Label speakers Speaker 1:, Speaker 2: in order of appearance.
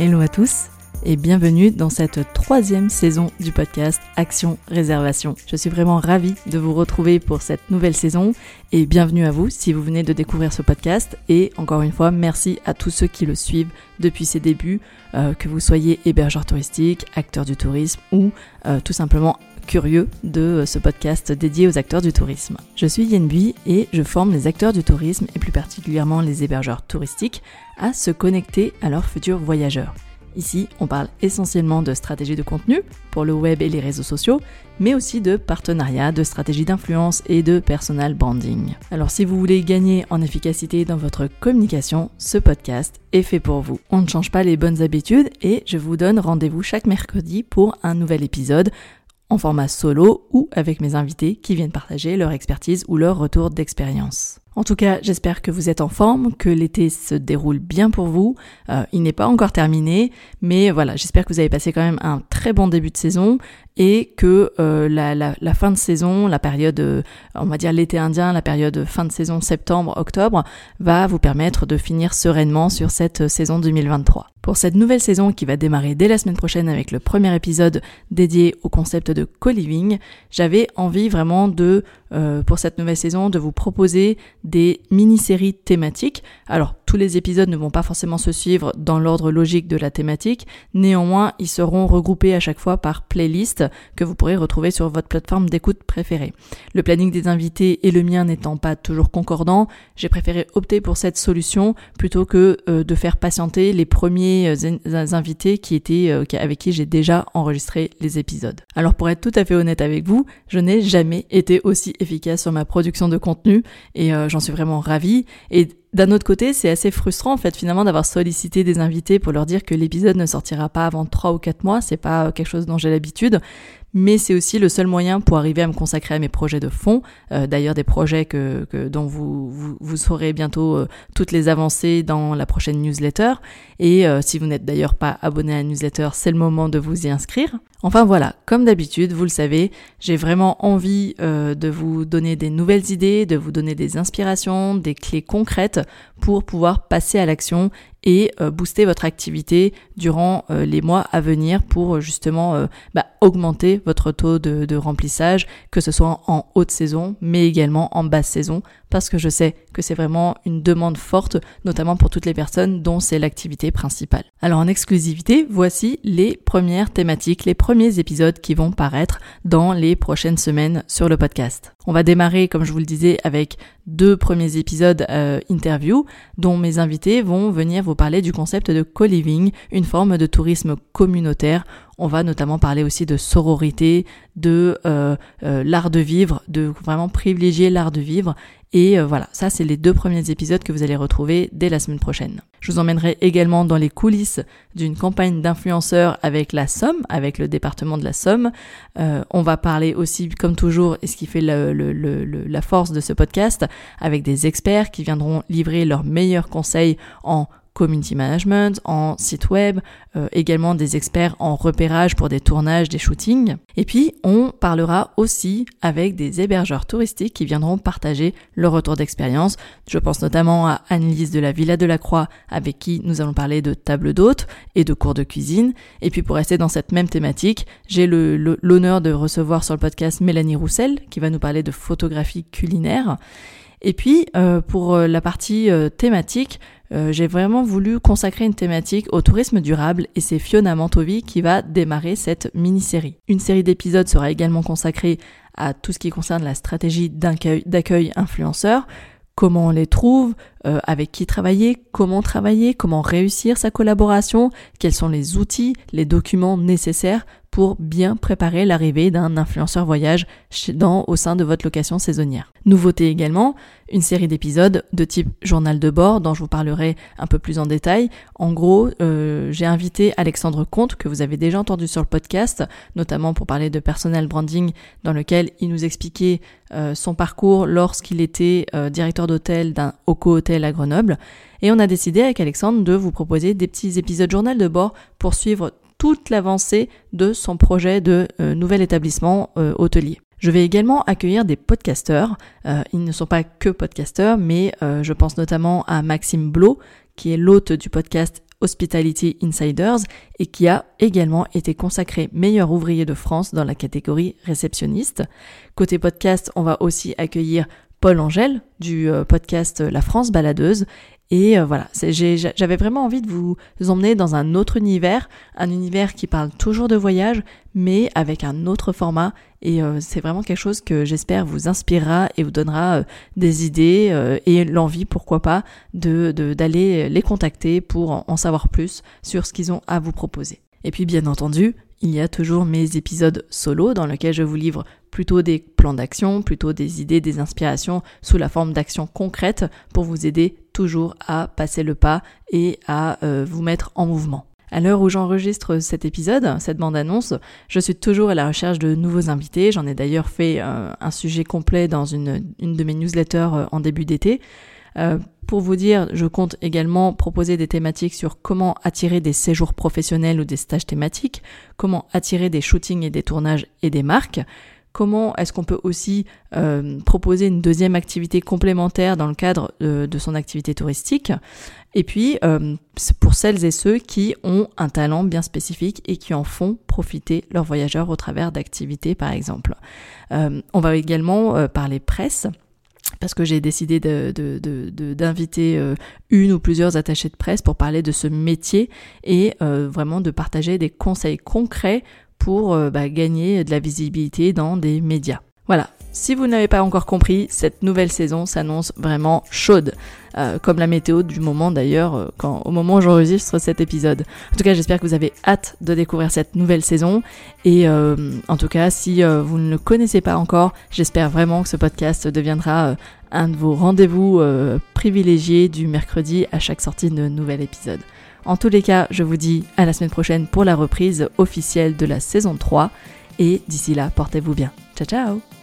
Speaker 1: Hello à tous et bienvenue dans cette troisième saison du podcast Action Réservation. Je suis vraiment ravie de vous retrouver pour cette nouvelle saison et bienvenue à vous si vous venez de découvrir ce podcast et encore une fois merci à tous ceux qui le suivent depuis ses débuts, euh, que vous soyez hébergeur touristique, acteur du tourisme ou euh, tout simplement curieux de ce podcast dédié aux acteurs du tourisme. Je suis Yenbi et je forme les acteurs du tourisme et plus particulièrement les hébergeurs touristiques à se connecter à leurs futurs voyageurs. Ici, on parle essentiellement de stratégie de contenu pour le web et les réseaux sociaux, mais aussi de partenariat, de stratégie d'influence et de personal branding. Alors si vous voulez gagner en efficacité dans votre communication, ce podcast est fait pour vous. On ne change pas les bonnes habitudes et je vous donne rendez-vous chaque mercredi pour un nouvel épisode en format solo ou avec mes invités qui viennent partager leur expertise ou leur retour d'expérience. En tout cas, j'espère que vous êtes en forme, que l'été se déroule bien pour vous. Euh, il n'est pas encore terminé, mais voilà, j'espère que vous avez passé quand même un très bon début de saison et que euh, la, fin de saison, la période, euh, on va dire l'été indien, la période fin de saison septembre-octobre, va vous permettre de finir sereinement sur cette saison 2023. Pour cette nouvelle saison qui va démarrer dès la semaine prochaine avec le premier épisode dédié au concept de co-living, j'avais envie vraiment de, pour cette nouvelle saison, de vous proposer des mini-séries thématiques. Alors, tous les épisodes ne vont pas forcément se suivre dans l'ordre logique de la thématique, néanmoins ils seront regroupés à chaque fois par playlist que vous pourrez retrouver sur votre plateforme d'écoute préférée. Le planning des invités et le mien n'étant pas toujours concordants, j'ai préféré opter pour cette solution plutôt que euh, de faire patienter les premiers euh, invités qui étaient euh, avec qui j'ai déjà enregistré les épisodes. Alors pour être tout à fait honnête avec vous, je n'ai jamais été aussi efficace sur ma production de contenu et j'en suis vraiment ravie et d'un autre côté, c'est assez frustrant en fait finalement d'avoir sollicité des invités pour leur dire que l'épisode ne sortira pas avant 3 ou 4 mois, c'est pas quelque chose dont j'ai l'habitude, mais c'est aussi le seul moyen pour arriver à me consacrer à mes projets de fond, euh, d'ailleurs des projets que, dont vous, vous, saurez bientôt euh, toutes les avancées dans la prochaine newsletter, et euh, si vous n'êtes d'ailleurs pas abonné à la newsletter, c'est le moment de vous y inscrire. Enfin voilà, comme d'habitude, vous le savez, j'ai vraiment envie de vous donner des nouvelles idées, de vous donner des inspirations, des clés concrètes pour pouvoir passer à l'action et euh, booster votre activité durant euh, les mois à venir pour euh, justement bah, augmenter votre taux de, de, remplissage, que ce soit en haute saison, mais également en basse saison, parce que je sais que c'est vraiment une demande forte, notamment pour toutes les personnes dont c'est l'activité principale. Alors en exclusivité, voici les premières thématiques, les premiers épisodes qui vont paraître dans les prochaines semaines sur le podcast. On va démarrer, comme je vous le disais, avec deux premiers épisodes euh, interview dont mes invités vont venir vous parler du concept de co-living, une forme de tourisme communautaire on va notamment parler aussi de sororité, de euh, euh, l'art de vivre, de vraiment privilégier l'art de vivre. Et euh, voilà, ça c'est les deux premiers épisodes que vous allez retrouver dès la semaine prochaine. Je vous emmènerai également dans les coulisses d'une campagne d'influenceurs avec la Somme, avec le département de la Somme. on va parler aussi, comme toujours, et ce qui fait la force de ce podcast, avec des experts qui viendront livrer leurs meilleurs conseils en community management, en site web, euh, également des experts en repérage pour des tournages, des shootings. Et puis, on parlera aussi avec des hébergeurs touristiques qui viendront partager leur retour d'expérience. Je pense notamment à Annelise de la Villa de la Croix, avec qui nous allons parler de table d'hôtes et de cours de cuisine. Et puis, pour rester dans cette même thématique, j'ai l'honneur de recevoir sur le podcast Mélanie Roussel, qui va nous parler de photographie culinaire. Et puis, euh, pour euh, la partie thématique, euh, j'ai vraiment voulu consacrer une thématique au tourisme durable et c'est Fiona Mantovi qui va démarrer cette mini-série. Une série d'épisodes sera également consacrée à tout ce qui concerne la stratégie d'accueil influenceur, comment on les trouve, euh, avec qui travailler, comment travailler, comment réussir sa collaboration, quels sont les outils, les documents nécessaires pour bien préparer l'arrivée d'un influenceur voyage dans, au sein de votre location saisonnière. Nouveauté également, une série d'épisodes de type journal de bord dont je vous parlerai un peu plus en détail. En gros, euh, j'ai invité Alexandre Comte que vous avez déjà entendu sur le podcast, notamment pour parler de personal branding dans lequel il nous expliquait euh, son parcours lorsqu'il était euh, directeur d'hôtel d'un Oco Hôtel à Grenoble. Et on a décidé avec Alexandre de vous proposer des petits épisodes journal de bord pour suivre toute l'avancée de son projet de nouvel établissement hôtelier. Je vais également accueillir des podcasteurs. Euh, ils ne sont pas que podcasteurs, mais euh, je pense notamment à Maxime Blo, qui est l'hôte du podcast Hospitality Insiders et qui a également été consacré meilleur ouvrier de France dans la catégorie réceptionniste. Côté podcast, on va aussi accueillir Paul Angèle du euh, podcast La France baladeuse et euh, voilà, j'avais vraiment envie de vous emmener dans un autre univers, un univers qui parle toujours de voyage, mais avec un autre format. Et euh, c'est vraiment quelque chose que j'espère vous inspirera et vous donnera des idées et l'envie, pourquoi pas, de d'aller les contacter pour en savoir plus sur ce qu'ils ont à vous proposer. Et puis bien entendu, il y a toujours mes épisodes solo dans lesquels je vous livre plutôt des plans d'action, plutôt des idées, des inspirations sous la forme d'actions concrètes pour vous aider toujours à passer le pas et à euh, vous mettre en mouvement. À l'heure où j'enregistre cet épisode, cette bande-annonce, je suis toujours à la recherche de nouveaux invités. J'en ai d'ailleurs fait euh, un sujet complet dans une, de mes newsletters euh, en début d'été. Pour vous dire, je compte également proposer des thématiques sur comment attirer des séjours professionnels ou des stages thématiques, comment attirer des shootings et des tournages et des marques, comment est-ce qu'on peut aussi euh, proposer une deuxième activité complémentaire dans le cadre de, son activité touristique. Et puis, euh, pour celles et ceux qui ont un talent bien spécifique et qui en font profiter leurs voyageurs au travers d'activités, par exemple. Euh, on va également parler presse parce que j'ai décidé d'inviter de, une ou plusieurs attachés de presse pour parler de ce métier et vraiment de partager des conseils concrets pour euh, bah, gagner de la visibilité dans des médias. Voilà, si vous n'avez pas encore compris, cette nouvelle saison s'annonce vraiment chaude. Euh, comme la météo du moment d'ailleurs, euh, au moment où j'enregistre cet épisode. En tout cas, j'espère que vous avez hâte de découvrir cette nouvelle saison. Et en tout cas, si vous ne le connaissez pas encore, j'espère vraiment que ce podcast deviendra un de vos rendez-vous privilégiés du mercredi à chaque sortie de nouvel épisode. En tous les cas, je vous dis à la semaine prochaine pour la reprise officielle de la saison 3 et d'ici là, portez-vous bien. Ciao ciao